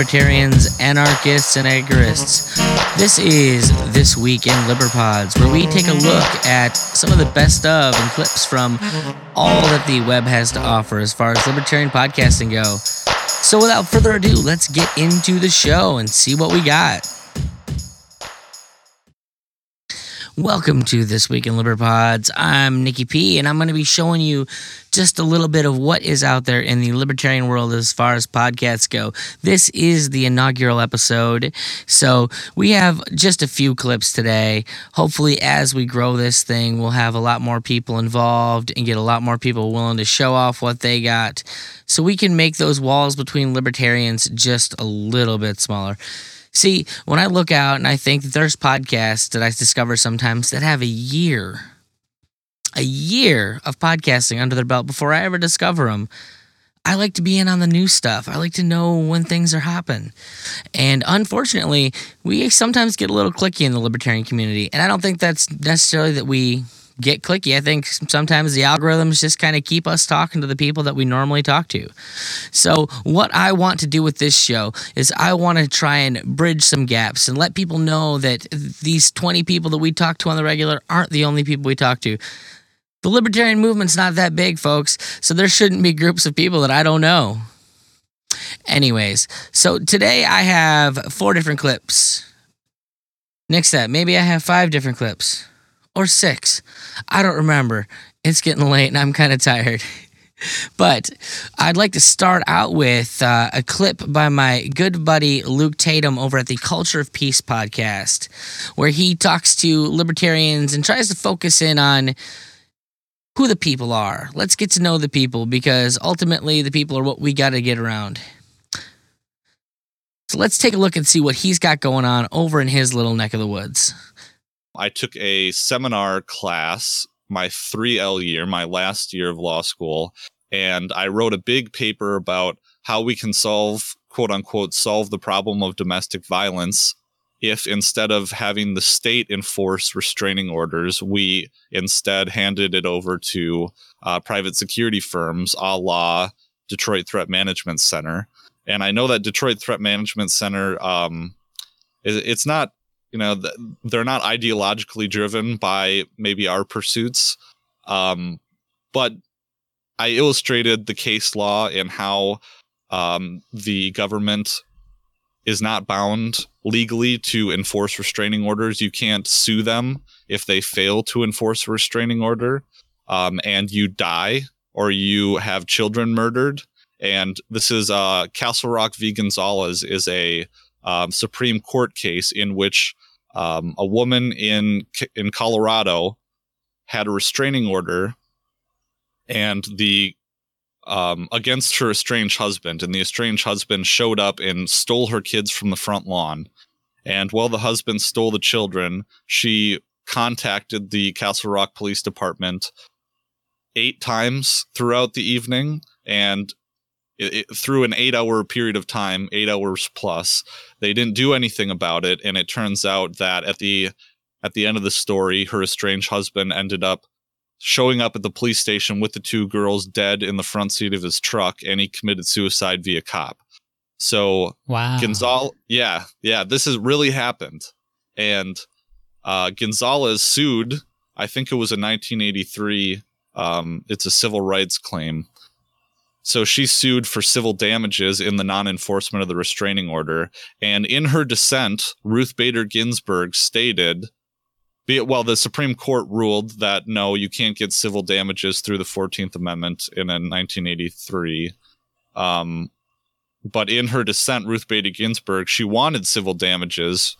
Libertarians, anarchists, and agorists. This is This Week in Liberpods, where we take a look at some of the best of and clips from all that the web has to offer as far as libertarian podcasting go. So, without further ado, let's get into the show and see what we got. Welcome to This Week in Liberpods. I'm Nikki P, and I'm going to be showing you just a little bit of what is out there in the libertarian world as far as podcasts go. This is the inaugural episode, so we have just a few clips today. Hopefully, as we grow this thing, we'll have a lot more people involved and get a lot more people willing to show off what they got so we can make those walls between libertarians just a little bit smaller. See, when I look out and I think there's podcasts that I discover sometimes that have a year, a year of podcasting under their belt before I ever discover them. I like to be in on the new stuff. I like to know when things are happening. And unfortunately, we sometimes get a little cliquey in the libertarian community. And I don't think that's necessarily that we get cliquey. I think sometimes the algorithms just kind of keep us talking to the people that we normally talk to. So, what I want to do with this show is I want to try and bridge some gaps and let people know that these 20 people that we talk to on the regular aren't the only people we talk to. The libertarian movement's not that big, folks, so there shouldn't be groups of people that I don't know. Anyways, so today I have four different clips. Next up, maybe I have five different clips or six. I don't remember. It's getting late and I'm kind of tired. but I'd like to start out with uh, a clip by my good buddy Luke Tatum over at the Culture of Peace podcast, where he talks to libertarians and tries to focus in on who the people are. Let's get to know the people because ultimately the people are what we got to get around. So let's take a look and see what he's got going on over in his little neck of the woods. I took a seminar class my 3L year, my last year of law school, and I wrote a big paper about how we can solve, quote unquote, solve the problem of domestic violence if instead of having the state enforce restraining orders, we instead handed it over to uh, private security firms a la Detroit Threat Management Center. And I know that Detroit Threat Management Center, um, it's not you know they're not ideologically driven by maybe our pursuits um, but i illustrated the case law and how um, the government is not bound legally to enforce restraining orders you can't sue them if they fail to enforce a restraining order um, and you die or you have children murdered. And this is uh, castle rock v. Gonzales is a um, Supreme Court case in which um, a woman in in Colorado had a restraining order, and the um, against her estranged husband, and the estranged husband showed up and stole her kids from the front lawn. And while the husband stole the children, she contacted the Castle Rock Police Department eight times throughout the evening and it, it, through an eight hour period of time, eight hours plus. They didn't do anything about it, and it turns out that at the at the end of the story, her estranged husband ended up showing up at the police station with the two girls dead in the front seat of his truck, and he committed suicide via cop. So wow, Gonzales, yeah, yeah, this has really happened, and uh, Gonzales sued. I think it was in 1983. Um, it's a civil rights claim so she sued for civil damages in the non enforcement of the restraining order. And in her dissent, Ruth Bader Ginsburg stated, be well, the Supreme Court ruled that no, you can't get civil damages through the 14th Amendment in 1983. Um, but in her dissent, Ruth Bader Ginsburg, she wanted civil damages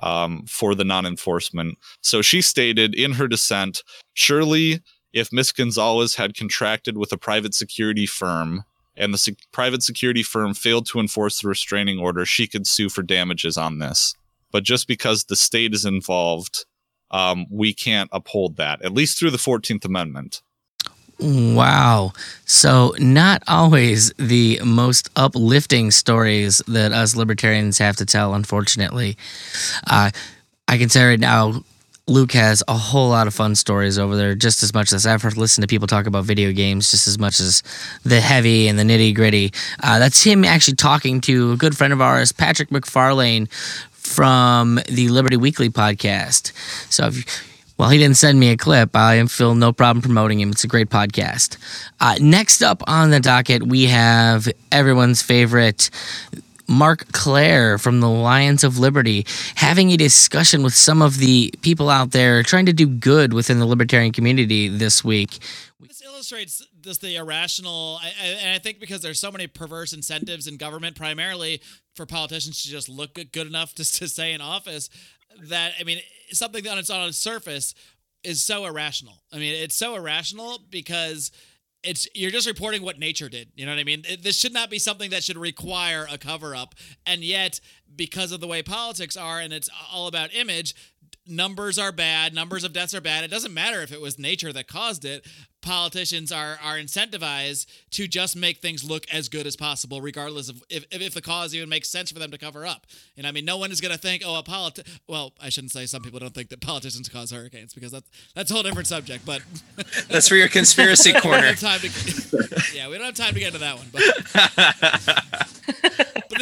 um, for the non enforcement. So she stated in her dissent, surely if Miss Gonzales had contracted with a private security firm and the private security firm failed to enforce the restraining order, she could sue for damages on this. But just because the state is involved, um, we can't uphold that, at least through the 14th Amendment. Wow. So, not always the most uplifting stories that us libertarians have to tell, unfortunately. Uh, I can say right now, Luke has a whole lot of fun stories over there, just as much as I've listened to people talk about video games, just as much as the heavy and the nitty gritty. Uh, that's him actually talking to a good friend of ours, Patrick MacFarlane from the Liberty Weekly podcast. So if well, he didn't send me a clip. I feel no problem promoting him. It's a great podcast. Uh, next up on the docket, we have everyone's favorite Marc Clair from the Lions of Liberty having a discussion with some of the people out there trying to do good within the libertarian community this week. This illustrates just the irrational, and I think because there's so many perverse incentives in government, primarily for politicians to just look good enough to, to stay in office, that I mean, something on its on its surface is so irrational. I mean, it's so irrational because it's you're just reporting what nature did. You know what I mean? It, this should not be something that should require a cover up. And yet, because of the way politics are and it's all about image, numbers are bad, numbers of deaths are bad. It doesn't matter if it was nature that caused it. Politicians are are incentivized to just make things look as good as possible, regardless of if, if the cause even makes sense for them to cover up. And I mean, no one is going to think, oh, a politi- Well, I shouldn't say some people don't think that politicians cause hurricanes because that's that's a whole different subject. But that's for your conspiracy corner. to, yeah, we don't have time to get into that one. But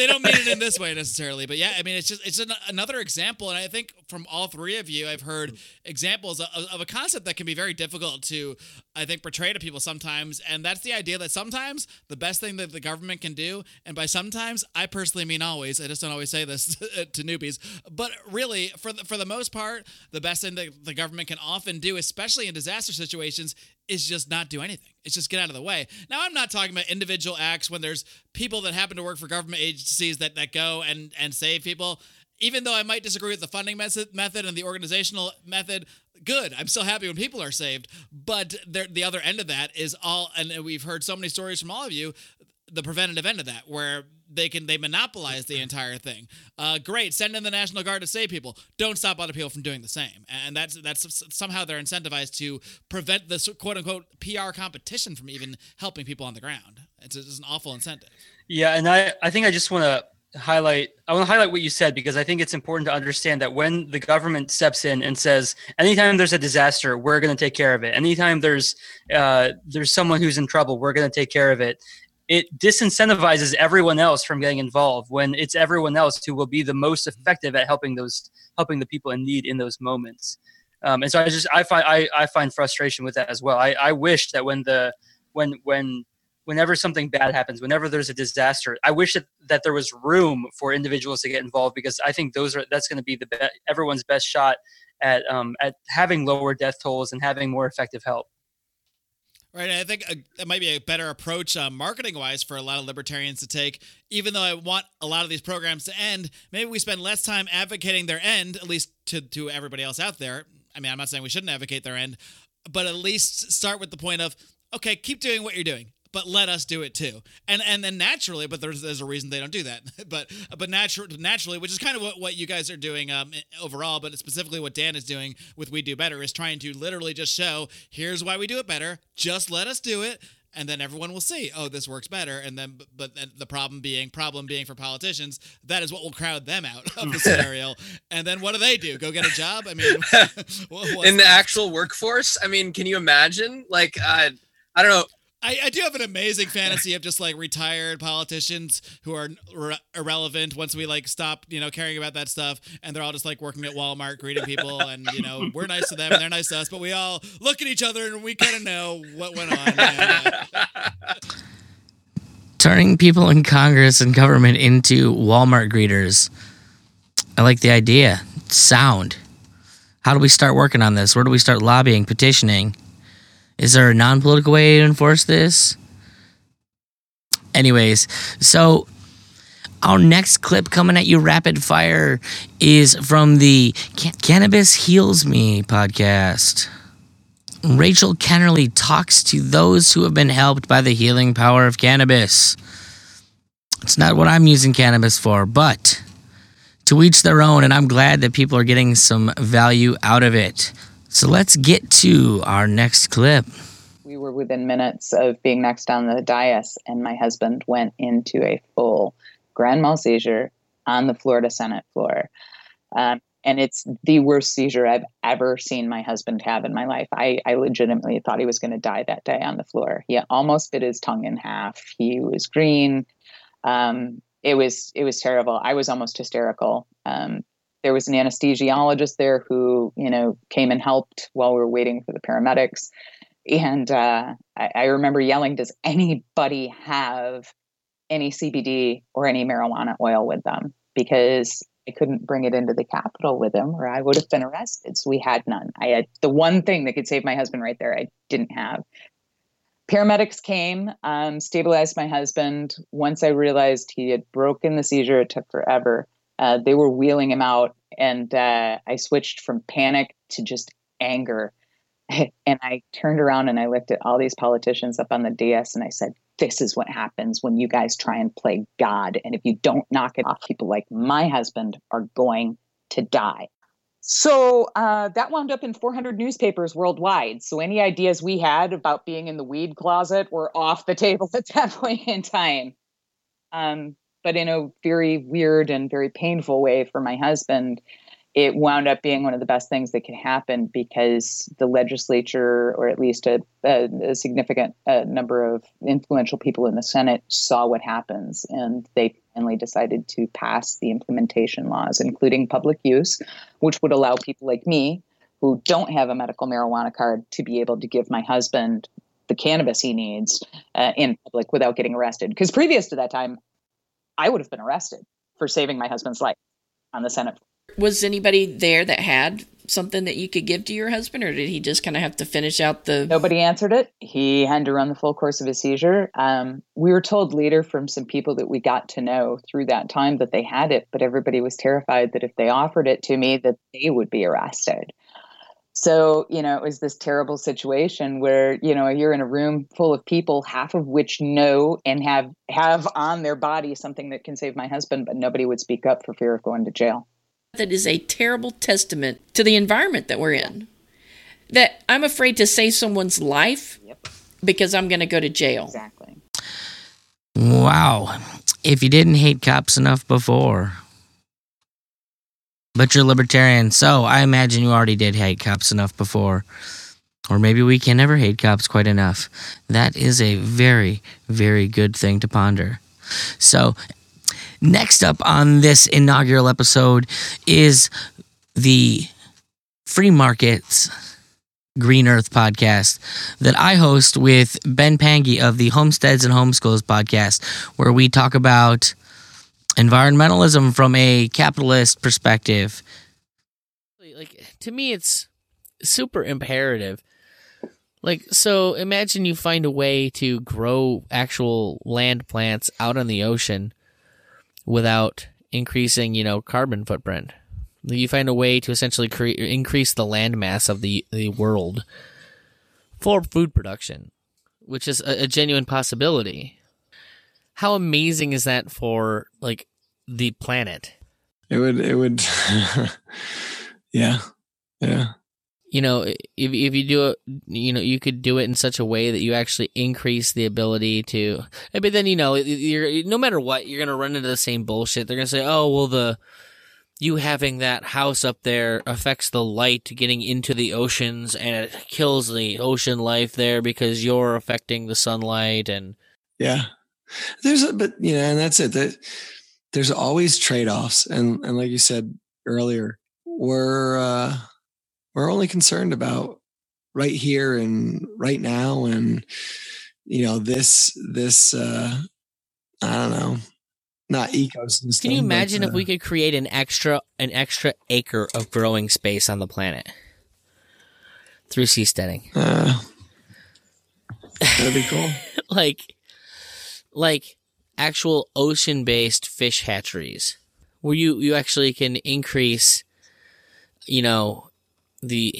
they don't mean it in this way necessarily. But yeah, I mean, it's just it's an, another example, and I think from all three of you, I've heard examples of, of, a concept that can be very difficult to, I think, portray to people sometimes, and that's the idea that sometimes the best thing that the government can do, and by sometimes, I personally mean always. I just don't always say this to newbies, but really, for the, for the most part, the best thing that the government can often do, especially in disaster situations, is just not do anything. It's just get out of the way. Now, I'm not talking about individual acts when there's people that happen to work for government agencies that, that go and, and save people. Even though I might disagree with the funding method, method and the organizational method, good. I'm still happy when people are saved. But the other end of that is all, and we've heard so many stories from all of you, the preventative end of that, where they can they monopolize the entire thing. Uh, great, send in the National Guard to save people. Don't stop other people from doing the same, and that's that's somehow they're incentivized to prevent this quote unquote PR competition from even helping people on the ground. It's, an awful incentive. Yeah, and I I think I just want to highlight i want to highlight what you said because i think it's important to understand that when the government steps in and says anytime there's a disaster we're going to take care of it anytime there's uh, there's someone who's in trouble we're going to take care of it it disincentivizes everyone else from getting involved when it's everyone else who will be the most effective at helping those helping the people in need in those moments. Um, and so i just i find I, I find frustration with that as well. I, I wish that when the when when whenever something bad happens whenever there's a disaster i wish that, that there was room for individuals to get involved because i think those are that's going to be the be- everyone's best shot at um, at having lower death tolls and having more effective help Right, I think a, that might be a better approach, uh, marketing-wise, for a lot of libertarians to take. Even though I want a lot of these programs to end, maybe we spend less time advocating their end, at least to to everybody else out there. I mean, I'm not saying we shouldn't advocate their end, but at least start with the point of, okay, keep doing what you're doing but let us do it too. And and then naturally, but there's there's a reason they don't do that. but but naturally, naturally, which is kind of what, what you guys are doing um, overall, but specifically what Dan is doing with We Do Better is trying to literally just show here's why we do it better. Just let us do it. And then everyone will see, oh, this works better. And then, but the problem being, problem being for politicians, that is what will crowd them out of the scenario. and then what do they do? Go get a job? I mean, in the actual workforce, I mean, can you imagine? Like, uh, I don't know I, I do have an amazing fantasy of just like retired politicians who are re- irrelevant once we like stop, you know, caring about that stuff, and they're all just like working at Walmart, greeting people, and you know, we're nice to them and they're nice to us, but we all look at each other and we kind of know what went on. And, uh, Turning people in Congress and government into Walmart greeters. I like the idea. Sound. How do we start working on this? Where do we start lobbying, petitioning? Is there a non political way to enforce this? Anyways, so our next clip coming at you rapid fire is from the Cannabis Heals Me podcast. Rachel Kennerly talks to those who have been helped by the healing power of cannabis. It's not what I'm using cannabis for, but to each their own, and I'm glad that people are getting some value out of it. So let's get to our next clip. We were within minutes of being next on the dais, and my husband went into a full grand mal seizure on the Florida Senate floor. Um, and it's the worst seizure I've ever seen my husband have in my life. I, I legitimately thought he was going to die that day on the floor. He almost bit his tongue in half. He was green. Um, it was it was terrible. I was almost hysterical. Um, there was an anesthesiologist there who you know came and helped while we were waiting for the paramedics, and uh, I, I remember yelling, "Does anybody have any CBD or any marijuana oil with them?" Because I couldn't bring it into the Capitol with him, or I would have been arrested. So we had none. I had the one thing that could save my husband right there. I didn't have. Paramedics came, um, stabilized my husband. Once I realized he had broken the seizure, it took forever. Uh, they were wheeling him out, and uh, I switched from panic to just anger. and I turned around and I looked at all these politicians up on the dais and I said, This is what happens when you guys try and play God. And if you don't knock it off, people like my husband are going to die. So uh, that wound up in 400 newspapers worldwide. So any ideas we had about being in the weed closet were off the table at that point in time. Um, but in a very weird and very painful way for my husband, it wound up being one of the best things that could happen because the legislature, or at least a, a, a significant uh, number of influential people in the Senate, saw what happens and they finally decided to pass the implementation laws, including public use, which would allow people like me who don't have a medical marijuana card to be able to give my husband the cannabis he needs uh, in public without getting arrested. Because previous to that time, I would have been arrested for saving my husband's life on the Senate was anybody there that had something that you could give to your husband, or did he just kind of have to finish out the? Nobody answered it. He had to run the full course of his seizure. Um, we were told later from some people that we got to know through that time that they had it, but everybody was terrified that if they offered it to me, that they would be arrested. So, you know, it was this terrible situation where, you know, you're in a room full of people, half of which know and have have on their body something that can save my husband, but nobody would speak up for fear of going to jail that is a terrible testament to the environment that we're in. That I'm afraid to save someone's life yep. because I'm going to go to jail. Exactly. Wow. If you didn't hate cops enough before, but you're libertarian, so I imagine you already did hate cops enough before. Or maybe we can never hate cops quite enough. That is a very, very good thing to ponder. So, Next up on this inaugural episode is the Free Markets Green Earth podcast that I host with Ben Pangy of the Homesteads and Homeschools podcast, where we talk about environmentalism from a capitalist perspective. Like to me, it's super imperative. Like, so imagine you find a way to grow actual land plants out on the ocean without increasing, you know, carbon footprint. You find a way to essentially create increase the land mass of the, the world for food production, which is a, a genuine possibility. How amazing is that for like the planet? It would it would yeah. Yeah you know, if if you do it, you know, you could do it in such a way that you actually increase the ability to. Eh, but then you know, you're no matter what, you're gonna run into the same bullshit. They're gonna say, "Oh, well, the you having that house up there affects the light getting into the oceans, and it kills the ocean life there because you're affecting the sunlight." And yeah, there's a but you know, and that's it. That there's always trade offs, and and like you said earlier, we're. uh we're only concerned about right here and right now and you know this this uh i don't know not ecosystem can you imagine but, uh, if we could create an extra an extra acre of growing space on the planet through seasteading uh, that'd be cool like like actual ocean based fish hatcheries where you you actually can increase you know the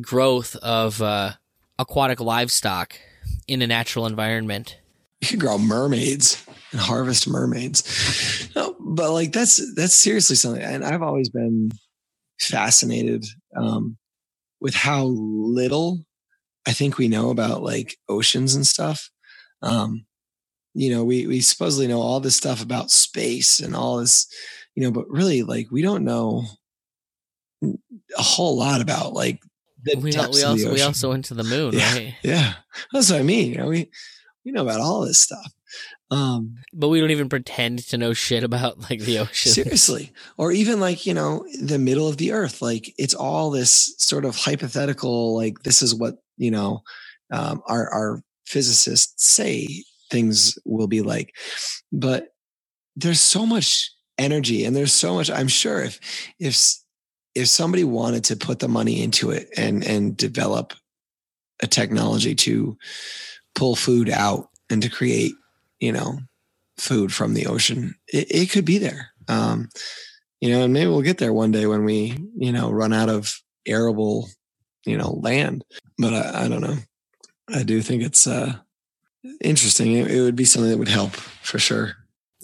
growth of uh, aquatic livestock in a natural environment. You can grow mermaids and harvest mermaids. No, but like that's that's seriously something. And I've always been fascinated um, with how little I think we know about like oceans and stuff. Um, you know, we we supposedly know all this stuff about space and all this, you know, but really like we don't know a whole lot about like the We, depths we of the also we also went to the moon, Yeah. right? yeah, that's what I mean. You know, we we know about all this stuff. Um, But we don't even pretend to know shit about like the ocean. seriously, or even like you know the middle of the earth. Like it's all this sort of hypothetical. Like this is what you know um, our our physicists say things will be like, but there's so much energy and there's so much. I'm sure if if if somebody wanted to put the money into it and and develop a technology to pull food out and to create you know food from the ocean it, it could be there. Um you know and maybe we'll get there one day when we you know run out of arable you know land. But i, I don't know. I do think it's uh interesting it, it would be something that would help for sure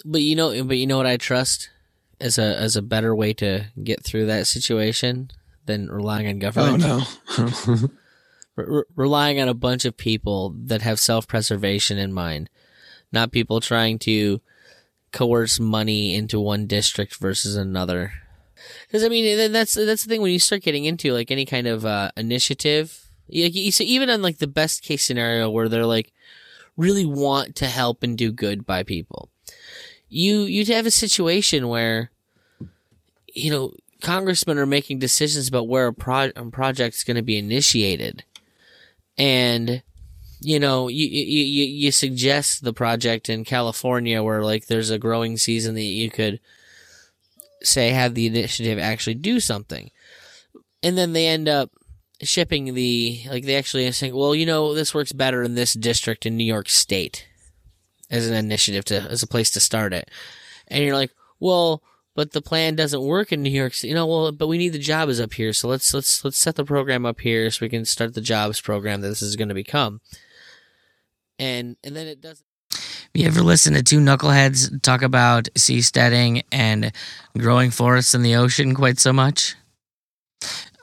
But you know, but you know what I trust as a as a better way to get through that situation than relying on government. oh no Re- re- relying on a bunch of people that have self preservation in mind, not people trying to coerce money into one district versus another. Because I mean, that's that's the thing when you start getting into like any kind of uh, initiative. You see, even on like the best case scenario where they're like really want to help and do good by people, you you have a situation where you know congressmen are making decisions about where a, pro- a project is going to be initiated. And you know you you you suggest the project in California where like there's a growing season that you could say have the initiative actually do something. And then they end up shipping the like they actually saying well you know this works better in this district in New York state as an initiative to as a place to start it and you're like well but the plan doesn't work in New York. You know, well, but we need the jobs up here, so let's let's let's set the program up here so we can start the jobs program that this is going to become. And and then it doesn't. You ever listen to two knuckleheads talk about seasteading and growing forests in the ocean quite so much?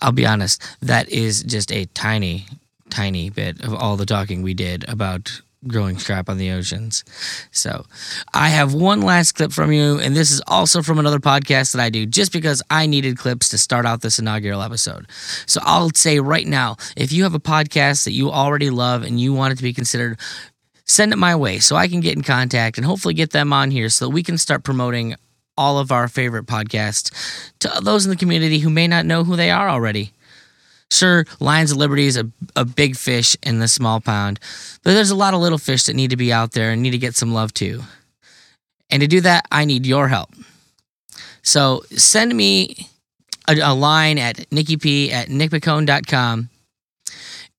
I'll be honest, that is just a tiny, tiny bit of all the talking we did about growing crap on the oceans. So I have one last clip from you, and this is also from another podcast that I do just because I needed clips to start out this inaugural episode. So I'll say right now if you have a podcast that you already love and you want it to be considered send it my way so I can get in contact and hopefully get them on here so that we can start promoting all of our favorite podcasts to those in the community who may not know who they are already. Sure, Lions of Liberty is a, a big fish in the small pond, but there's a lot of little fish that need to be out there and need to get some love too. And to do that, I need your help. So send me a, a line at nickyp at nickpicone.com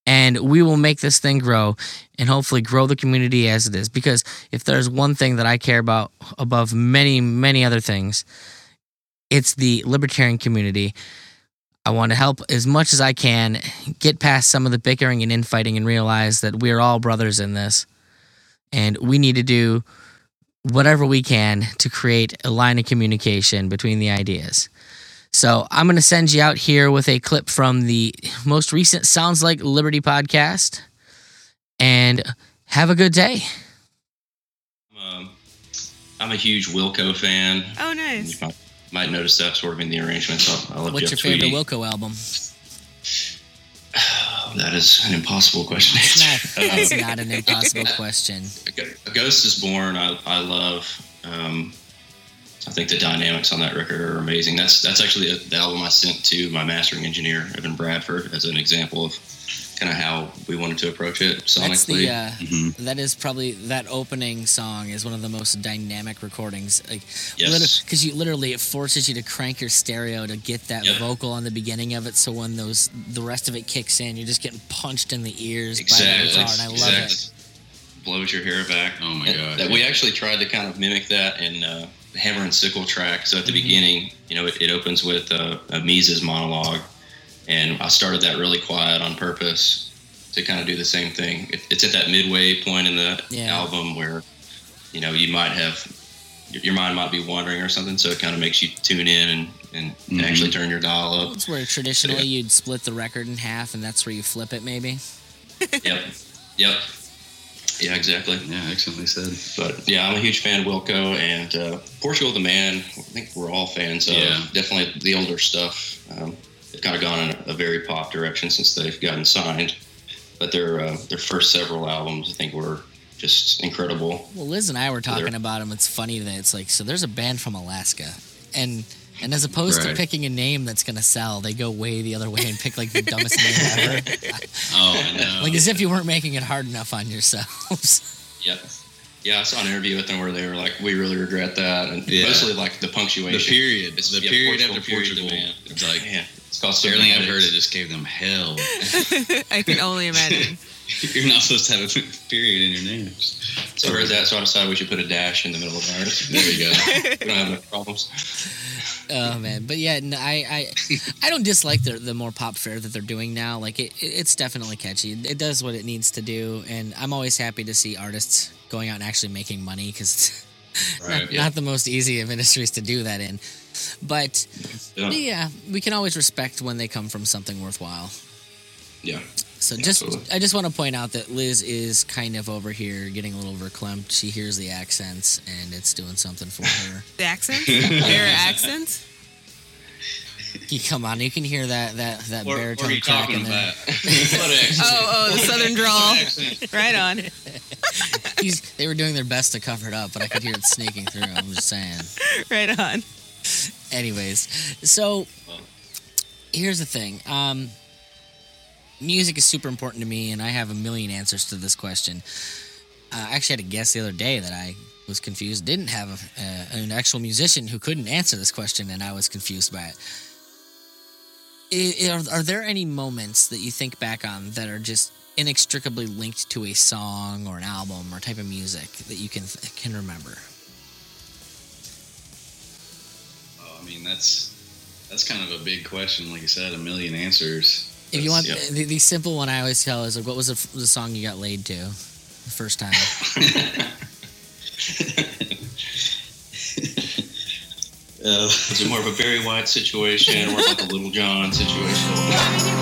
and we will make this thing grow and hopefully grow the community as it is. Because if there's one thing that I care about above many, many other things, it's the libertarian community. I want to help as much as I can get past some of the bickering and infighting and realize that we're all brothers in this. And we need to do whatever we can to create a line of communication between the ideas. So I'm going to send you out here with a clip from the most recent Sounds Like Liberty podcast. And have a good day. Um, I'm a huge Wilco fan. Oh, You nice. might, might notice that sort of in the arrangements. I, I love What's Jeff your favorite Tweedy. Wilco album? That is an impossible question to It's not, Um, it's not an impossible question. A A Ghost is Born. I, I love. Um, I think the dynamics on that record are amazing. That's that's actually a, the album I sent to my mastering engineer Evan Bradford as an example of kind of how we wanted to approach it sonically. That's the uh, Mhm. that is probably that opening song is one of the most dynamic recordings. Like, Yes. because you literally it forces you to crank your stereo to get that Yep. vocal on the beginning of it. So when those the rest of it kicks in, you're just getting punched in the ears by the guitar, and I love exactly. it. Blows your hair back. Oh my And God, That we actually tried to kind of mimic that in uh, the Hammer and Sickle track. So at the Mhm. beginning, you know, it, it opens with uh, a Mises monologue, and I started that really quiet on purpose to kind of do the same thing. It, it's at that midway point in the Yeah. album where, you know, you might have your mind might be wandering or something, so it kind of makes you tune in and, and Mhm. actually turn your dial up. It's where traditionally you'd split the record in half, and that's where you flip it, maybe. Yep. Yep. Yeah, exactly. Yeah, excellently said. But yeah, I'm a huge fan of Wilco and uh, Portugal the Man. I think we're all fans of. Yeah. Definitely the older stuff. Um, they've kind of gone in a, a very pop direction since they've gotten signed. But their uh, their first several albums, I think, were just incredible. Well, Liz and I were talking They're- about them. It's funny that it's like so. There's a band from Alaska, and and as opposed to picking a name that's gonna sell, they go way the other way and pick like the dumbest name ever. Oh, I know. like as if you weren't making it hard enough on yourselves. Yeah. Yeah, I saw an interview with them where they were like, "We really regret that," and Yeah. mostly like the punctuation. The period. It's the yeah, period Portugal, after period. Portugal. man. It's like Man, it's called so I've heard it just gave them hell. I can only imagine. You're not supposed to have a period in your name. So I heard that, so I decided we should put a dash in the middle of ours. There you go. we don't have enough problems. Oh man, but yeah, no, I, I I don't dislike the the more pop fare that they're doing now. Like it, it- it's definitely catchy. It does what it needs to do, and I'm always happy to see artists going out and actually making money because Right, not, yeah. not the most easy of industries to do that in. But Yeah. yeah, we can always respect when they come from something worthwhile. Yeah. So just Absolutely. I just want to point out that Liz is kind of over here getting a little verklempt. She hears the accents and it's doing something for her. The accents? Their accents? You come on, you can hear that that that What, what baritone are you talking in there. about? Oh, oh, the southern drawl. Right on. He's, they were doing their best to cover it up, but I could hear it sneaking through. I'm just saying. Right on. Anyways, so here's the thing. Um, music is super important to me, and I have a million answers to this question. Uh, I actually had a guest the other day that I was confused. Didn't have a, uh, an actual musician who couldn't answer this question, and I was confused by it. I- Are, are there any moments that you think back on that are just inextricably linked to a song or an album or type of music that you can can remember? Oh, I mean, that's that's kind of a big question. Like I said, a million answers. If you want That's- the, the simple one, I always tell is like, what was the, the song you got laid to the first time? Uh, Is it more of a Barry White situation or like a Lil Jon situation?